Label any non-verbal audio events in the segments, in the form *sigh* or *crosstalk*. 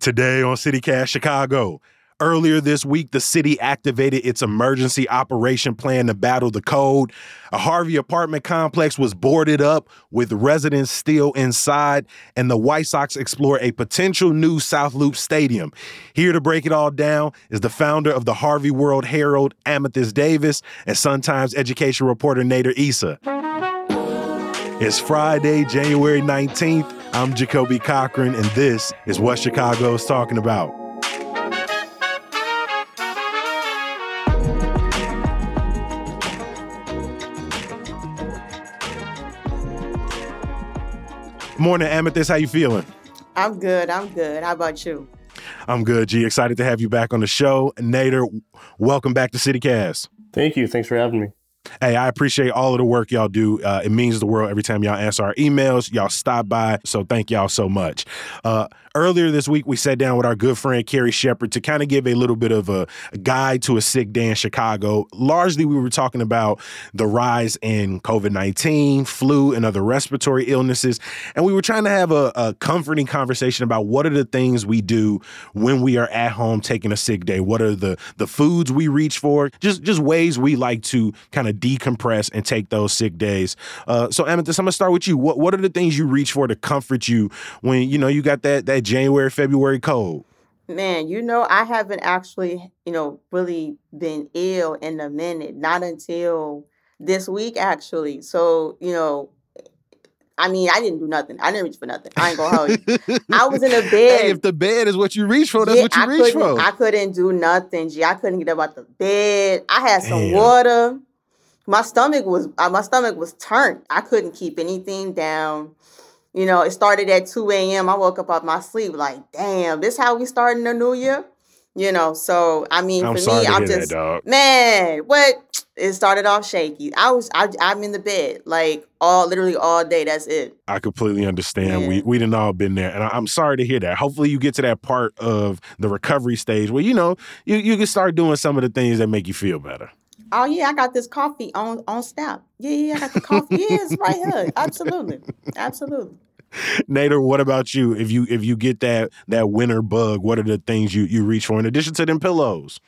Today on CityCast Chicago. Earlier this week, the city activated its emergency operation plan to battle the cold. A Harvey apartment complex was boarded up with residents still inside, and the White Sox explore a potential new South Loop stadium. Here to break it all down is the founder of the Harvey World Herald, Amethyst Davis, and Sun Times education reporter Nader Issa. It's Friday, January 19th. I'm Jacoby Cochran, and this is what Chicago is talking about. Morning, Amethyst. How you feeling? I'm good. I'm good. How about you? I'm good, G. Excited to have you back on the show. Nader, welcome back to CityCast. Thank you. Thanks for having me. Hey, I appreciate all of the work y'all do. Uh, it means the world every time y'all answer our emails. Y'all stop by. So thank y'all so much. Uh, earlier this week, we sat down with our good friend Carrie Shepard to kind of give a little bit of a guide to a sick day in Chicago. Largely, we were talking about the rise in COVID 19, flu, and other respiratory illnesses. And we were trying to have a, a comforting conversation about what are the things we do when we are at home taking a sick day. What are the, the foods we reach for? Just, just ways we like to kind of decompress and take those sick days. Uh, so, Amethyst, I'm to start with you. What, what are the things you reach for to comfort you when, you know, you got that, that January, February cold? Man, you know, I haven't actually, you know, really been ill in a minute, not until this week, actually. So, you know, I mean, I didn't do nothing. I didn't reach for nothing. I ain't gonna hold you. *laughs* I was in a bed. Hey, if the bed is what you reach for, that's Yeah, what you I reach for. I couldn't do nothing, G. I couldn't get up out the bed. I had some Damn. water. My stomach was uh, my stomach was turned. I couldn't keep anything down. You know, it started at 2 a.m. I woke up out my sleep like, damn, this how we starting the new year? You know, so I mean, I'm for me, I'm just that, man. What it started off shaky. I was, I, I'm in the bed like all, literally all day. That's it. I completely understand. Yeah. We we didn't all been there, and I, I'm sorry to hear that. Hopefully, you get to that part of the recovery stage where you know you you can start doing some of the things that make you feel better. Oh yeah, I got this coffee on on snap. Yeah, yeah, I got the coffee. yeah, it's right here. *laughs* Absolutely, absolutely. Nader, what about you? If you if you get that that winter bug, what are the things you you reach for in addition to them pillows?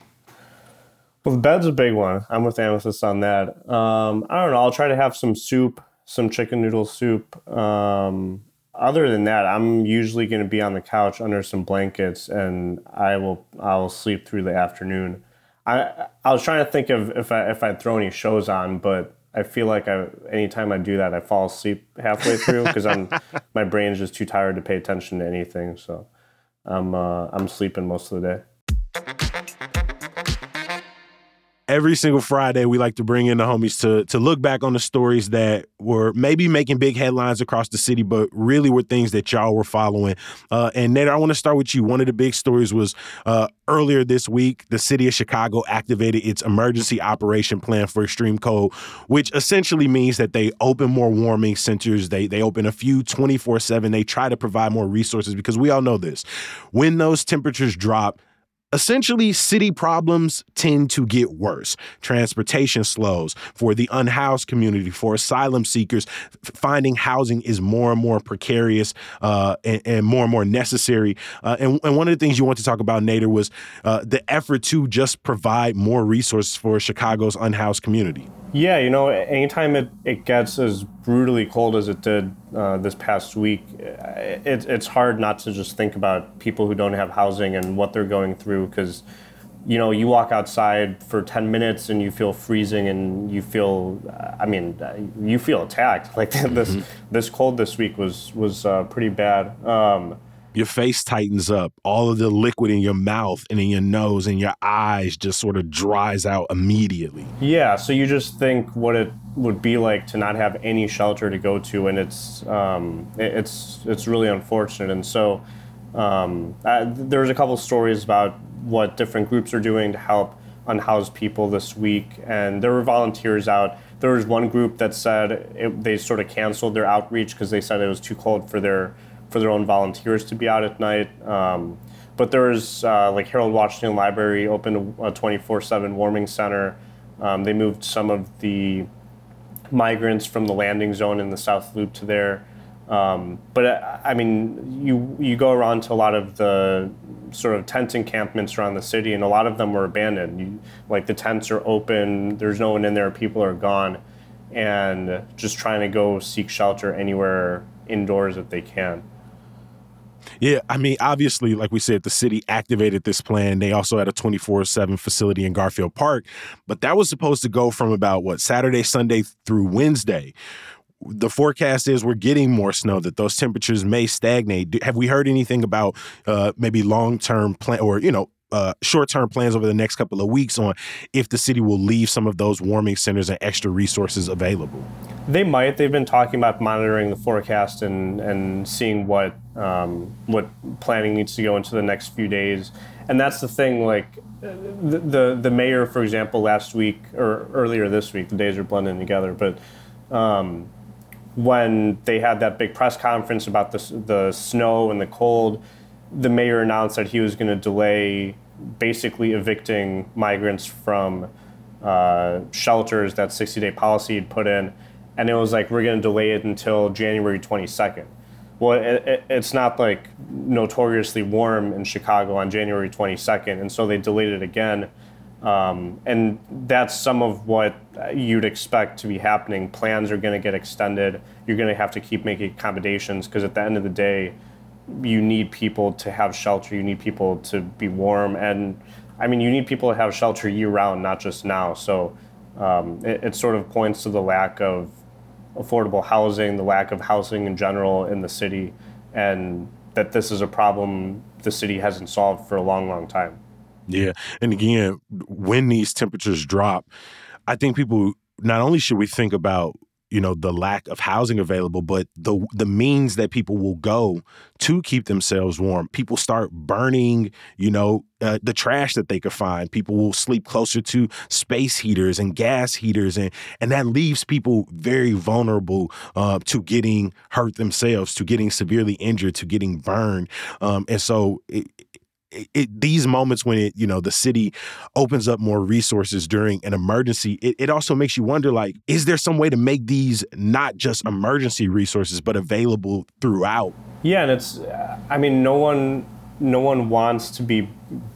Well, the bed's a big one. I'm with Amethyst on that. Um, I don't know. I'll try to have some soup, some chicken noodle soup. Um, other than that, I'm usually going to be on the couch under some blankets, and I will I will sleep through the afternoon. I I was trying to think of if I if I'd throw any shows on, but I feel like I anytime I do that, I fall asleep halfway through because I'm *laughs* my brain's just too tired to pay attention to anything. So I'm uh, I'm sleeping most of the day. Every single Friday, we like to bring in the homies to to look back on the stories that were maybe making big headlines across the city, but really were things that y'all were following. Uh, and Nader, I want to start with you. One of the big stories was uh, earlier this week, the city of Chicago activated its emergency operation plan for extreme cold, which essentially means that they open more warming centers. They they open a few 24/7. They try to provide more resources because we all know this. When those temperatures drop, essentially city problems tend to get worse. Transportation slows for the unhoused community for asylum seekers. Finding housing is more and more precarious uh, and, and more and more necessary. Uh, and, and one of the things you want to talk about nader was uh, the effort to just provide more resources for chicago's unhoused community. Yeah, you know, anytime it, it gets as brutally cold as it did uh, this past week, it, it's hard not to just think about people who don't have housing and what they're going through because, you know, you walk outside for 10 minutes and you feel freezing and you feel, I mean, uh, you feel attacked. *laughs* Like this, this cold this week was, was uh, pretty bad. Um, your face tightens up all of the liquid in your mouth and in your nose and your eyes just sort of dries out immediately Yeah, so you just think what it would be like to not have any shelter to go to, and it's um, it- it's it's really unfortunate. And so um, uh, there's a couple stories about what different groups are doing to help unhoused people this week, and there were volunteers out. There was one group that said it, they sort of canceled their outreach because they said it was too cold for their for their own volunteers to be out at night. Um, but there was uh, like Harold Washington Library opened a 24/7 warming center. Um, they moved some of the migrants from the landing zone in the South Loop to there. Um, but uh, I mean, you you go around to a lot of the sort of tent encampments around the city, and a lot of them were abandoned. You, like the tents are open, there's no one in there, people are gone, and just trying to go seek shelter anywhere indoors that they can. Yeah, I mean, obviously, like we said, the city activated this plan. They also had a 24 7 facility in Garfield Park, but that was supposed to go from about what, Saturday, Sunday through Wednesday. The forecast is we're getting more snow, that those temperatures may stagnate. Have we heard anything about uh, maybe long term plan or, you know, uh, short term plans over the next couple of weeks on if the city will leave some of those warming centers and extra resources available? They might. They've been talking about monitoring the forecast and, and seeing what um, what planning needs to go into the next few days. And that's the thing. Like the, the the mayor, for example, last week or earlier this week, the days are blending together. But um, when they had that big press conference about the the snow and the cold, the mayor announced that he was going to delay basically evicting migrants from uh, shelters that 60 day policy had put in. And it was like, we're going to delay it until January 22nd. Well, it, it, it's not like notoriously warm in Chicago on January 22nd. And so they delayed it again. Um, and that's some of what you'd expect to be happening. Plans are going to get extended. You're going to have to keep making accommodations because at the end of the day, you need people to have shelter. You need people to be warm, and I mean, you need people to have shelter year round, not just now. So um, it, it, sort of points to the lack of affordable housing, the lack of housing in general in the city, and that this is a problem the city hasn't solved for a long, long time. Yeah, and again, when these temperatures drop, I think people not only should we think about you know the lack of housing available but the the means that people will go to keep themselves warm. People start burning you know uh, the trash that they could find. People will sleep closer to space heaters and gas heaters and and that leaves people very vulnerable uh, to getting hurt themselves to getting severely injured to getting burned. Um, and so it, it, these moments when it you know the city opens up more resources during an emergency it, it also makes you wonder like is there some way to make these not just emergency resources but available throughout? Yeah and it's i mean no one no one wants to be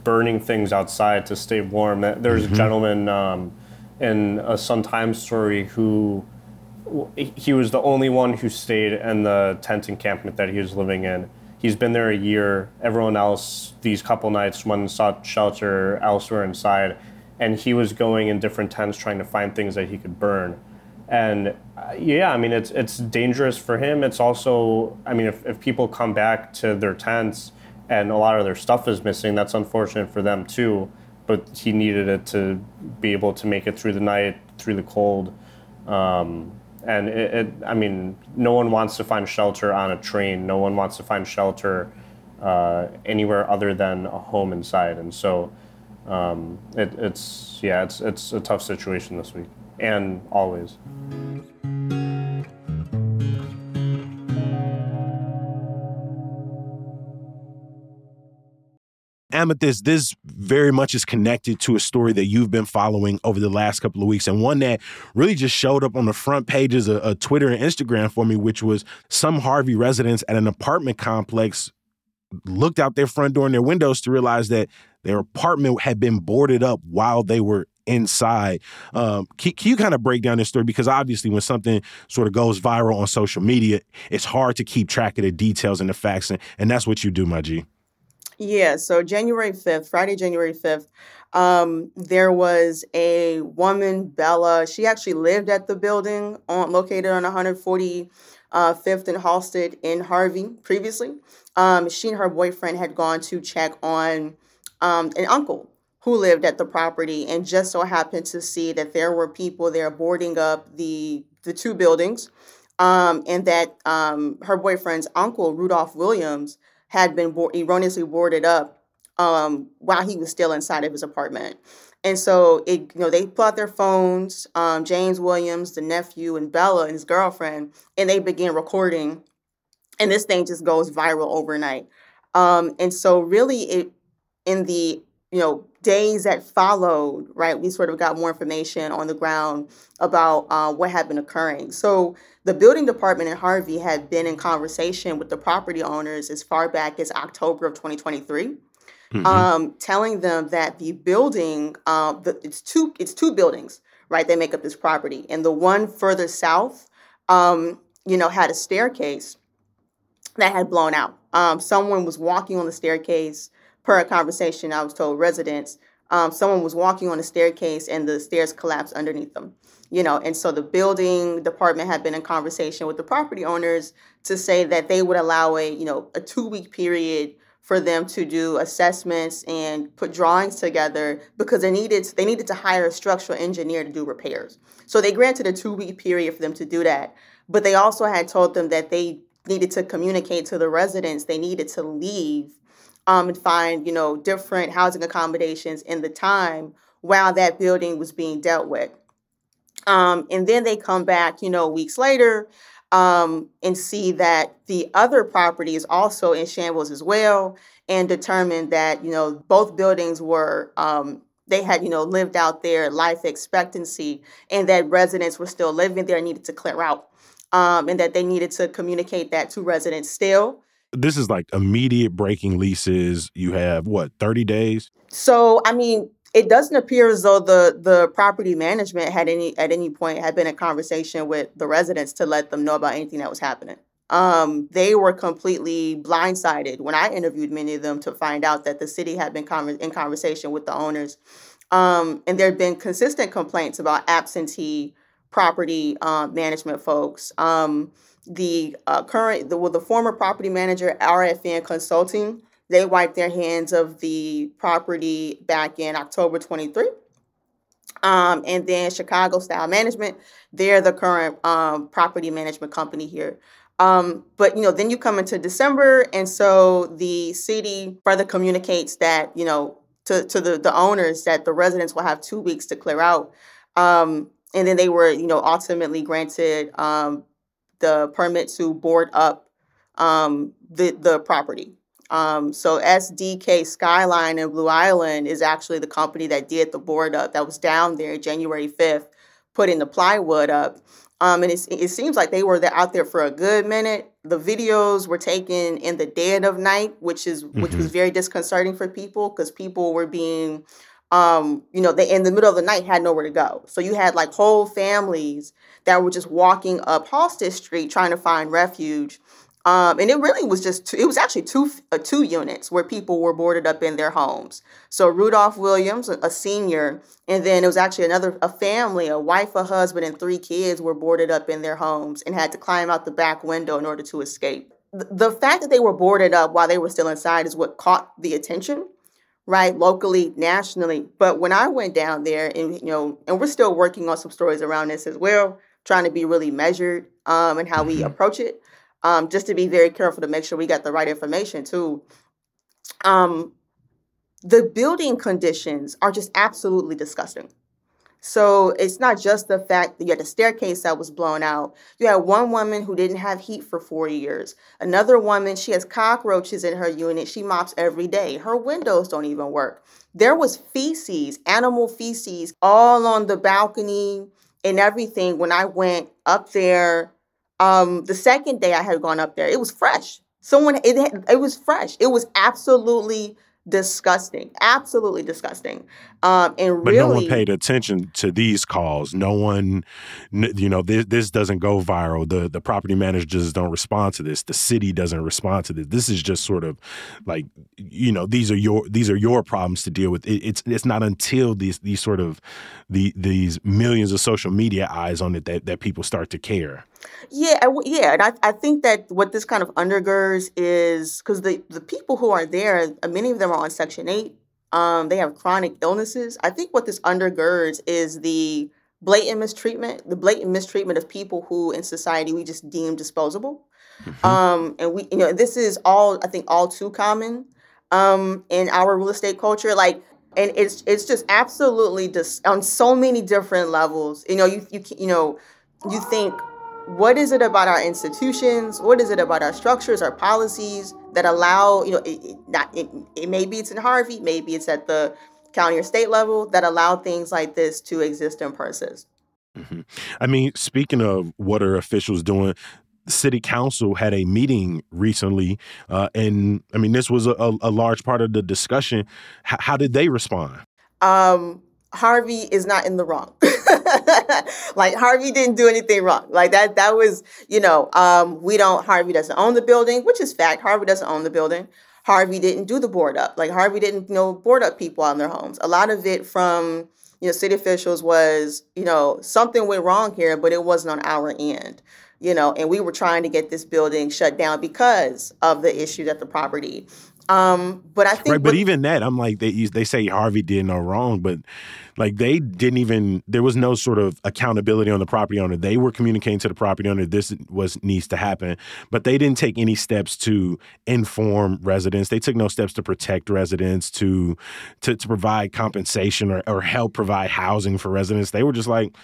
burning things outside to stay warm. There's mm-hmm. a gentleman um, in a sun times story who he was the only one who stayed in the tent encampment that he was living in He's been there a year. Everyone else, these couple nights, went sought shelter elsewhere inside, and he was going in different tents trying to find things that he could burn. And uh, yeah, I mean, it's it's dangerous for him. It's also, I mean, if, if people come back to their tents and a lot of their stuff is missing, that's unfortunate for them too. But he needed it to be able to make it through the night, through the cold. Um, and it, it, I mean, no one wants to find shelter on a train. No one wants to find shelter uh, anywhere other than a home inside. And so, um, it, it's yeah, it's it's a tough situation this week and always. Amethyst, this very much is connected to a story that you've been following over the last couple of weeks, and one that really just showed up on the front pages of, of Twitter and Instagram for me, which was some Harvey residents at an apartment complex looked out their front door and their windows to realize that their apartment had been boarded up while they were inside. Um, can, can, you kind of break down this story? Because obviously, when something sort of goes viral on social media, it's hard to keep track of the details and the facts, and, and that's what you do, my G. Yeah, so January 5th, Friday, January 5th, um, there was a woman, Bella. She actually lived at the building on located on 145th uh, and Halsted in Harvey previously. Um, she and her boyfriend had gone to check on um, an uncle who lived at the property and just so happened to see that there were people there boarding up the the two buildings um, and that um, her boyfriend's uncle, Rudolph Williams, had been erroneously boarded up um, while he was still inside of his apartment. And so it, you know, they pull out their phones, um, James Williams, the nephew, and Bella and his girlfriend, and they begin recording. And this thing just goes viral overnight. Um, and so really it in the you know, days that followed, right, we sort of got more information on the ground about uh, what had been occurring. So the building department in Harvey had been in conversation with the property owners as far back as October of 2023. Mm-hmm. Um, telling them that the building, um, the, it's two, it's two buildings, right? They make up this property, and the one further south, um, you know, had a staircase that had blown out. Um, someone was walking on the staircase per a conversation I was told residents, um, someone was walking on a staircase and the stairs collapsed underneath them. You know, and so the building department had been in conversation with the property owners to say that they would allow a, you know, a two week period for them to do assessments and put drawings together because they needed they needed to hire a structural engineer to do repairs. So they granted a two week period for them to do that. But they also had told them that they needed to communicate to the residents they needed to leave um, and find you know different housing accommodations in the time while that building was being dealt with. Um, and then they come back, you know, weeks later um, and see that the other property is also in shambles as well, and determine that you know both buildings were um, they had you know lived out their life expectancy, and that residents were still living there, needed to clear out, um, and that they needed to communicate that to residents still this is like immediate breaking leases. You have what, 30 days? So, I mean, it doesn't appear as though the the property management had any at any point had been in conversation with the residents to let them know about anything that was happening. Um, they were completely blindsided when I interviewed many of them to find out that the city had been con- in conversation with the owners, um, and there had been consistent complaints about absentee property uh, management folks. Um, the uh, current, the, well, the former property manager, RFN Consulting, they wiped their hands of the property back in October 23. Um, and then Chicago Style Management, they're the current um, property management company here. Um, but you know, then you come into December, and so the city further communicates that you know to to the the owners that the residents will have two weeks to clear out. Um, and then they were you know ultimately granted um, the permit to board up um, the the property. Um, so SDK Skyline in Blue Island is actually the company that did the board up that was down there January 5th, putting the plywood up. Um, and it, it seems like they were out there for a good minute. The videos were taken in the dead of night, which is mm-hmm. which was mm-hmm. very disconcerting for people because people were being, um, you know, they in the middle of the night had nowhere to go. So you had like whole families that were just walking up Halsted Street trying to find refuge. Um, and it really was just two, it was actually two uh, two units where people were boarded up in their homes. So Rudolph Williams, a, a senior, and then it was actually another a family, a wife, a husband, and three kids were boarded up in their homes and had to climb out the back window in order to escape. The fact that they were boarded up while they were still inside is what caught the attention right locally nationally but when i went down there and you know and we're still working on some stories around this as well trying to be really measured um, and how we mm-hmm. approach it, um, just to be very careful to make sure we got the right information too. Um, the building conditions are just absolutely disgusting. So it's not just the fact that you had a staircase that was blown out. You had one woman who didn't have heat for four years. Another woman, she has cockroaches in her unit. She mops every day. Her windows don't even work. There was feces, animal feces, all on the balcony, and everything when I went up there. Um, the second day I had gone up there, it was fresh. Someone it it was fresh. It was absolutely disgusting, absolutely disgusting. Um, and but really, no one paid attention to these calls. No one, you know, this this doesn't go viral. The the property managers don't respond to this. The city doesn't respond to this. This is just sort of like, you know, these are your these are your problems to deal with. It, it's it's not until these these sort of the these millions of social media eyes on it that that people start to care. Yeah, yeah, and I, I think that what this kind of undergirds is because the the people who are there, many of them are on Section Eight. Um, they have chronic illnesses. I think what this undergirds is the blatant mistreatment, the blatant mistreatment of people who in society we just deem disposable. Mm-hmm. Um, and we, you know, this is all I think all too common um, in our real estate culture. Like, and it's it's just absolutely dis- on so many different levels. You know, you you you know, you think what is it about our institutions? What is it about our structures, our policies that allow you know it, it not it, it maybe it's in Harvey, maybe it's at the county or state level that allow things like this to exist and persist. Mm-hmm. I mean, speaking of what are officials doing, city council had a meeting recently, uh, and I mean, this was a, a, large part of the discussion. H- how did they respond? Um, Harvey is not in the wrong. *laughs* *laughs* like Harvey didn't do anything wrong. Like that that was, you know, um, we don't Harvey doesn't own the building, which is fact. Harvey doesn't own the building. Harvey didn't do the board up. Like Harvey didn't, you know, board up people on their homes. A lot of it from, you know, city officials was, you know, something went wrong here, but it wasn't on our end. You know, and we were trying to get this building shut down because of the issues at the property. Um, but I think, right. But even that, I'm like, they they say Harvey did no wrong, but like they didn't even. There was no sort of accountability on the property owner. They were communicating to the property owner this was needs to happen, but they didn't take any steps to inform residents. They took no steps to protect residents, to to, to provide compensation or, or help provide housing for residents. They were just like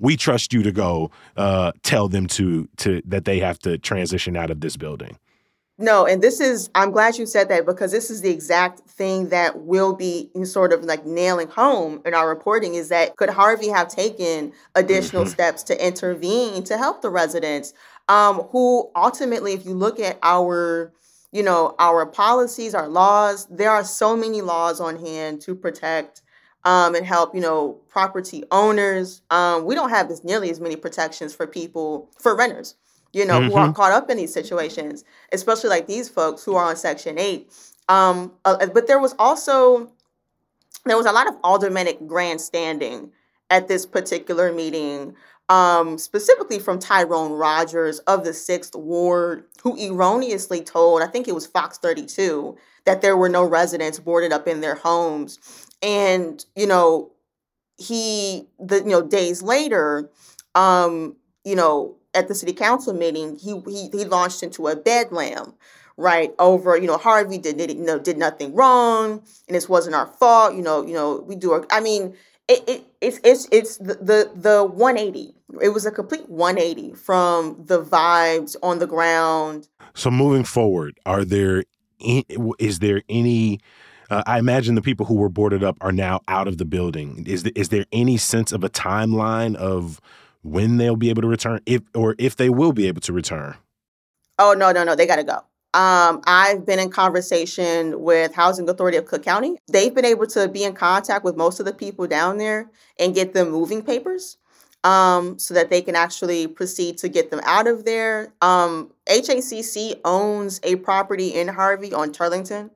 we trust you to go uh, tell them to to that they have to transition out of this building. No, and this is, I'm glad you said that because this is the exact thing that will be sort of like nailing home in our reporting is that could Harvey have taken additional mm-hmm. steps to intervene to help the residents um, who ultimately, if you look at our, you know, our policies, our laws, there are so many laws on hand to protect um, and help, you know, property owners. Um, we don't have as nearly as many protections for people, for renters you know, mm-hmm. who are mm-hmm. caught up in these situations, especially like these folks who are on Section 8. Um, uh, but there was also, there was a lot of aldermanic grandstanding at this particular meeting, um, specifically from Tyrone Rogers of the 6th Ward, who erroneously told, I think it was Fox 32, that there were no residents boarded up in their homes. And, you know, he, the, you know, days later, um, you know, at the city council meeting, he he, he launched into a bedlam, right? Over you know Harvey did did you know did nothing wrong, and this wasn't our fault. You know you know we do. Our, I mean, it, it it's it's it's the, the the 180. It was a complete 180 from the vibes on the ground. So moving forward, are there is there any uh, I imagine the people who were boarded up are now out of the building. Is is there any sense of a timeline of when they'll be able to return, if or if they will be able to return? Oh no, no, no, they got to go. Um, I've been in conversation with Housing Authority of Cook County. They've been able to be in contact with most of the people down there and get them moving papers um, so that they can actually proceed to get them out of there. Um, HACC owns a property in Harvey on Turlington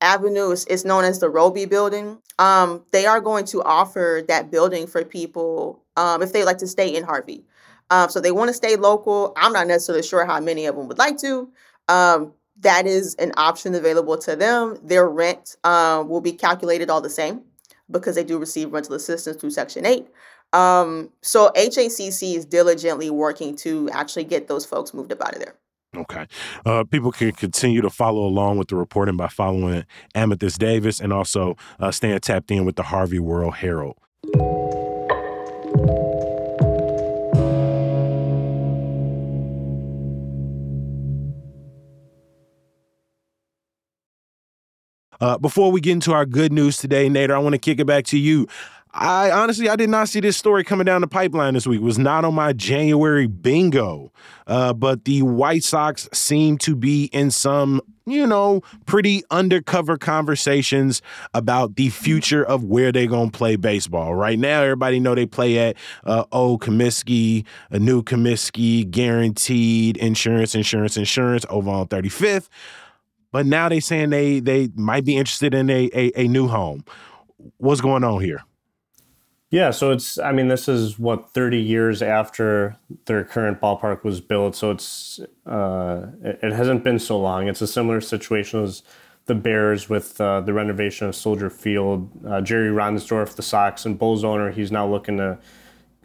Avenue. It's, it's known as the Roby Building. Um, they are going to offer that building for people um, if they like to stay in Harvey. Um, so they want to stay local. I'm not necessarily sure how many of them would like to. Um, that is an option available to them. Their rent uh, will be calculated all the same because they do receive rental assistance through Section 8. Um, so HACC is diligently working to actually get those folks moved up out of there. Okay. Uh, people can continue to follow along with the reporting by following Amethyst Davis and also uh, staying tapped in with the Harvey World Herald. Uh, before we get into our good news today, Nader, I want to kick it back to you. I honestly I did not see this story coming down the pipeline this week. It was not on my January bingo. Uh, but the White Sox seem to be in some, you know, pretty undercover conversations about the future of where they're gonna play baseball. Right now, everybody know they play at uh, Old Comiskey, a new Comiskey, guaranteed insurance, insurance, insurance over on 35th. But now they saying they they might be interested in a, a, a new home. What's going on here? Yeah, so it's I mean this is what 30 years after their current ballpark was built, so it's uh, it, hasn't been so long. It's a similar situation as the Bears with uh, the renovation of Soldier Field. Uh, Jerry Reinsdorf, the Sox and Bulls owner, he's now looking to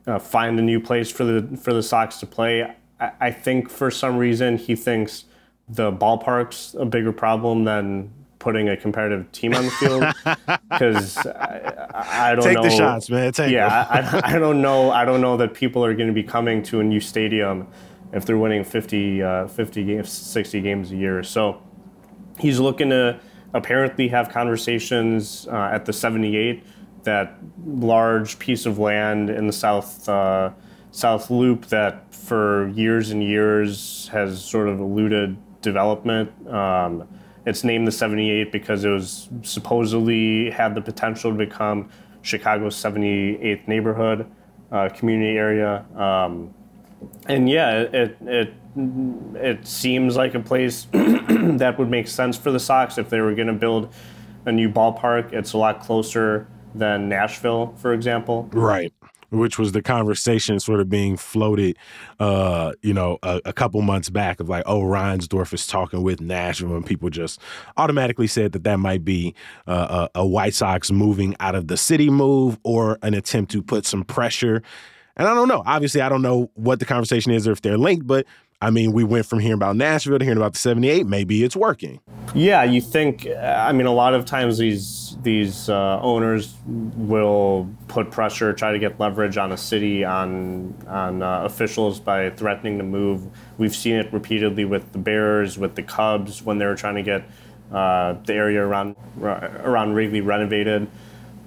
uh, find a new place for the for the Sox to play. I, I think for some reason he thinks the ballpark's a bigger problem than putting a competitive team on the field *laughs* because I, I, don't Take know. Take the shots, man. Take yeah, I, I, don't know. I don't know that people are going to be coming to a new stadium if they're winning 50, uh, 50 games, 60 games a year. So he's looking to apparently have conversations uh, at the 78, that large piece of land in the south uh, south loop that for years and years has sort of eluded development. Um, it's named the 78 because it was supposedly had the potential to become Chicago's 78th neighborhood uh, community area. Um, and yeah, it, it it seems like a place *clears throat* that would make sense for the Sox if they were going to build a new ballpark. It's a lot closer than Nashville, for example. Right. Which was the conversation sort of being floated, uh, you know, a, a, couple months back of like, oh, Reinsdorf is talking with Nashville, and people just automatically said that that might be uh, a, a White Sox moving out of the city move or an attempt to put some pressure and I don't know. Obviously, I don't know what the conversation is or if they're linked, but I mean, we went from hearing about Nashville to hearing about the 78. Maybe it's working. Yeah, you think, I mean, a lot of times these, these uh, owners will put pressure, try to get leverage on a city, on, on uh, officials by threatening to move. We've seen it repeatedly with the Bears, with the Cubs, when they were trying to get uh, the area around, around Wrigley renovated.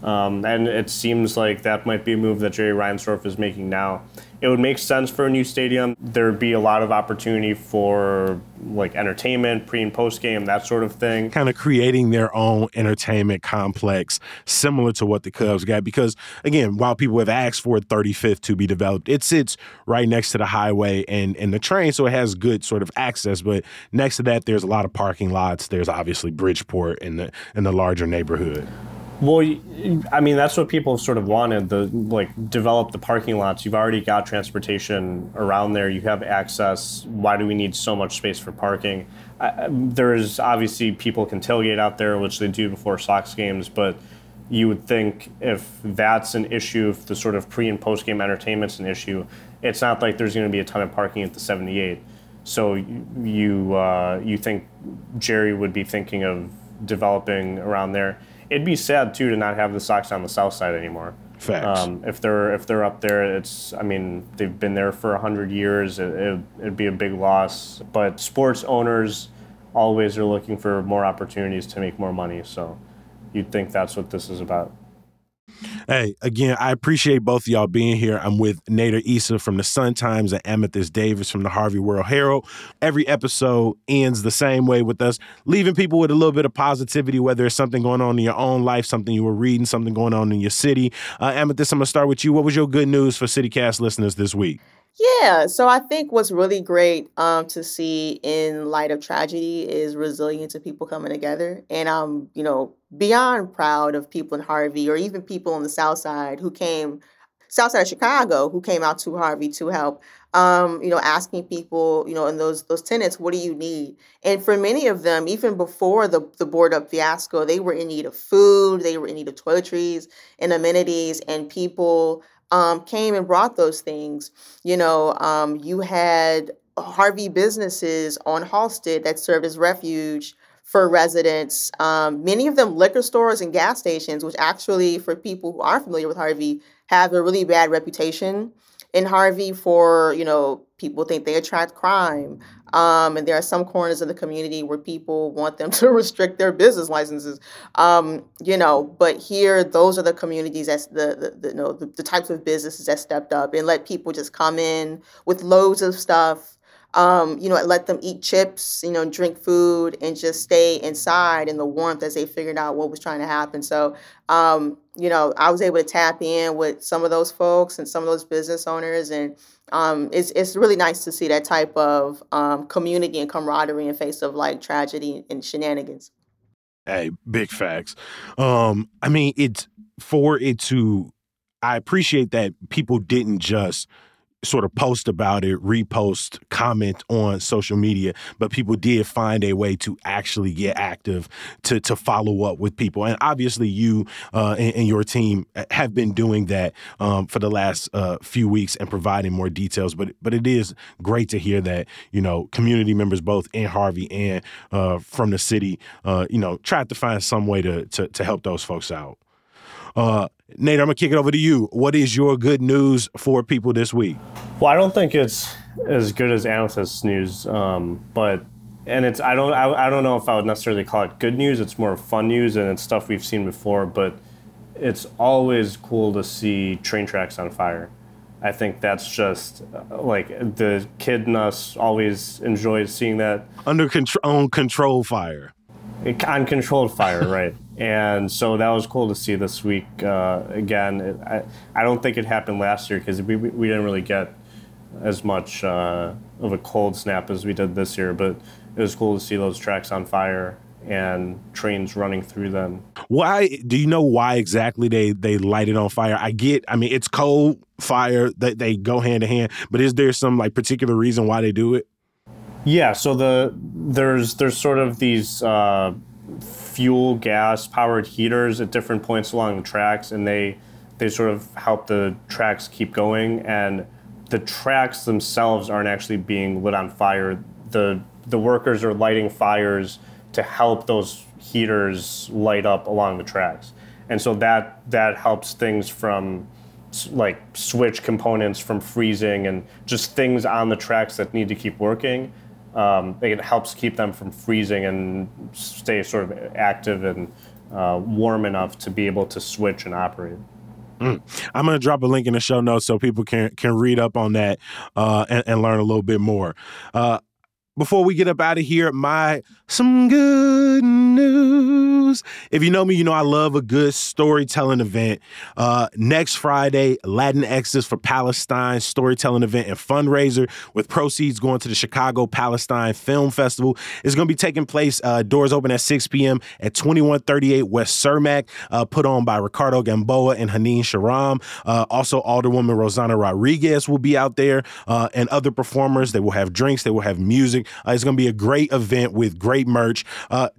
Um, and it seems like that might be a move that Jerry Reinsdorf is making now. It would make sense for a new stadium. There'd be a lot of opportunity for like entertainment, pre and post game, that sort of thing. Kind of creating their own entertainment complex, similar to what the Cubs got. Because again, while people have asked for 35th to be developed, it sits right next to the highway and, and the train, so it has good sort of access. But next to that, there's a lot of parking lots. There's obviously Bridgeport in the in the larger neighborhood. Well, I mean, that's what people have sort of wanted. The like develop the parking lots. You've already got transportation around there. You have access. Why do we need so much space for parking? There's obviously people can tailgate out there, which they do before Sox games, but you would think if that's an issue, if the sort of pre and post game entertainment's an issue, it's not like there's going to be a ton of parking at the 78. So you uh, you think Jerry would be thinking of developing around there? It'd be sad too to not have the Sox on the south side anymore. Facts. Um, if they're if they're up there, it's I mean they've been there for hundred years. It, it, it'd be a big loss. But sports owners always are looking for more opportunities to make more money. So you'd think that's what this is about. Hey, again, I appreciate both of y'all being here. I'm with Nader Issa from the Sun Times and Amethyst Davis from the Harvey World Herald. Every episode ends the same way with us, leaving people with a little bit of positivity, whether it's something going on in your own life, something you were reading, something going on in your city. Uh, Amethyst, I'm going to start with you. What was your good news for CityCast listeners this week? Yeah, so I think what's really great um, to see in light of tragedy is resilience of people coming together. And I'm, you know, beyond proud of people in Harvey or even people on the South Side who came, South Side of Chicago, who came out to Harvey to help. Um, you know, asking people, you know, in those those tenants, what do you need? And for many of them, even before the the board up fiasco, they were in need of food, they were in need of toiletries and amenities, and people um, came and brought those things. You know, um, you had Harvey businesses on Halsted that served as refuge for residents. Um, many of them liquor stores and gas stations, which actually, for people who aren't familiar with Harvey, have a really bad reputation in Harvey for, you know, people think they attract crime. Um, and there are some corners of the community where people want them *laughs* to restrict their business licenses. Um, you know, but here, those are the communities that's the, the, the you know the, the types of businesses that stepped up and let people just come in with loads of stuff um, you know, let them eat chips, you know, drink food and just stay inside in the warmth as they figured out what was trying to happen. So, um, you know, I was able to tap in with some of those folks and some of those business owners, and um, it's it's really nice to see that type of um, community and camaraderie in face of like tragedy and shenanigans. Hey, big facts. Um, I mean, it's for it to. I appreciate that people didn't just sort of post about it, repost, comment on social media, but people did find a way to actually get active to to follow up with people. And obviously, you uh, and, and, your team have been doing that um, for the last uh, few weeks and providing more details. But but it is great to hear that you know community members both in Harvey and uh, from the city, uh, you know, tried to find some way to to, to help those folks out. Uh, Nate, I'm gonna kick it over to you. What is your good news for people this week? Well, I don't think it's as good as Amethyst news, um, but and it's I don't I, I don't know if I would necessarily call it good news. It's more fun news, and it's stuff we've seen before. But it's always cool to see train tracks on fire. I think that's just uh, like the kid in us always enjoys seeing that under control, control fire. Uncontrolled fire, *laughs* right? And so that was cool to see this week. Uh, again, it, I I don't think it happened last year because we we didn't really get as much uh, of a cold snap as we did this year, but it was cool to see those tracks on fire and trains running through them. Why do you know why exactly they they light it on fire? I get, I mean, it's cold fire that they go hand to hand, but is there some like particular reason why they do it? Yeah, so the there's there's sort of these uh, fuel gas powered heaters at different points along the tracks, and they they sort of help the tracks keep going, and the tracks themselves aren't actually being lit on fire. the The workers are lighting fires to help those heaters light up along the tracks, and so that that helps things from like switch components from freezing and just things on the tracks that need to keep working um, it helps keep them from freezing and stay sort of active and uh, warm enough to be able to switch and operate. Mm. I'm going to drop a link in the show notes so people can can read up on that uh, and, and, learn a little bit more. Uh, before we get up out of here, my some good news. If you know me, you know I love a good storytelling event. Uh, next Friday, Latinxs for Palestine storytelling event and fundraiser with proceeds going to the Chicago Palestine Film Festival is going to be taking place. Uh, doors open at 6 p.m. at 2138 West Cermak, uh, put on by Ricardo Gamboa and Haneen Sharam. Uh, also, Alderwoman Rossana Rodriguez will be out there uh, and other performers. They will have drinks, they will have music. Uh, it's going to be a great event with great merch.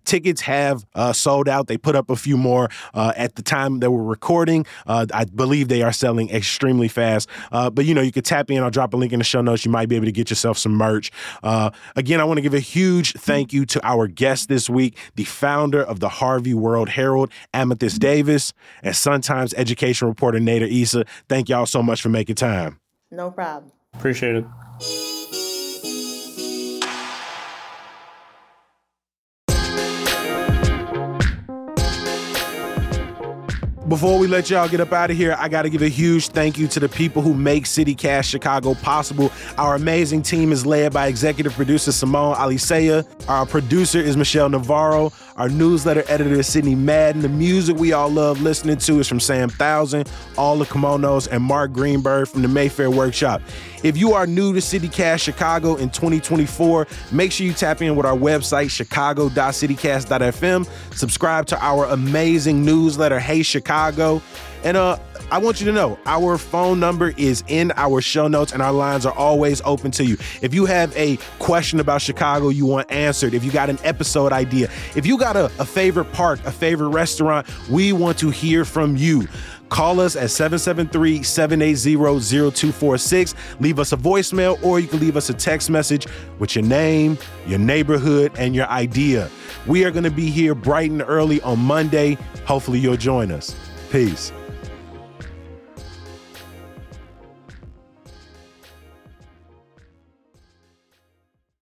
Tickets have uh, sold out. They put up a few more uh, at the time that we're recording. Uh, I believe they are selling extremely fast. Uh, but you know, you can tap in. I'll drop a link in the show notes. You might be able to get yourself some merch. again, I want to give a huge thank you to our guest this week, the founder of the Harvey World Herald, Amethyst Davis, and Sun Times education reporter Nader Issa. Thank y'all so much for making time. No problem. Appreciate it. Before we let y'all get up out of here, I got to give a huge thank you to the people who make CityCast Chicago possible. Our amazing team is led by executive producer Simone Alicea. Our producer is Michelle Navarro. Our newsletter editor is Sydney Madden. The music we all love listening to is from Sam Thousand, All the Kimonos, and Mark Greenberg from the Mayfair Workshop. If you are new to CityCast Chicago in 2024, make sure you tap in with our website, chicago.citycast.fm. Subscribe to our amazing newsletter, Hey Chicago. And uh, I want you to know our phone number is in our show notes and our lines are always open to you. If you have a question about Chicago you want answered, if you got an episode idea, if you got a, a favorite park, a favorite restaurant, we want to hear from you. Call us at 773 780 0246. Leave us a voicemail or you can leave us a text message with your name, your neighborhood, and your idea. We are going to be here bright and early on Monday. Hopefully, you'll join us. Peace.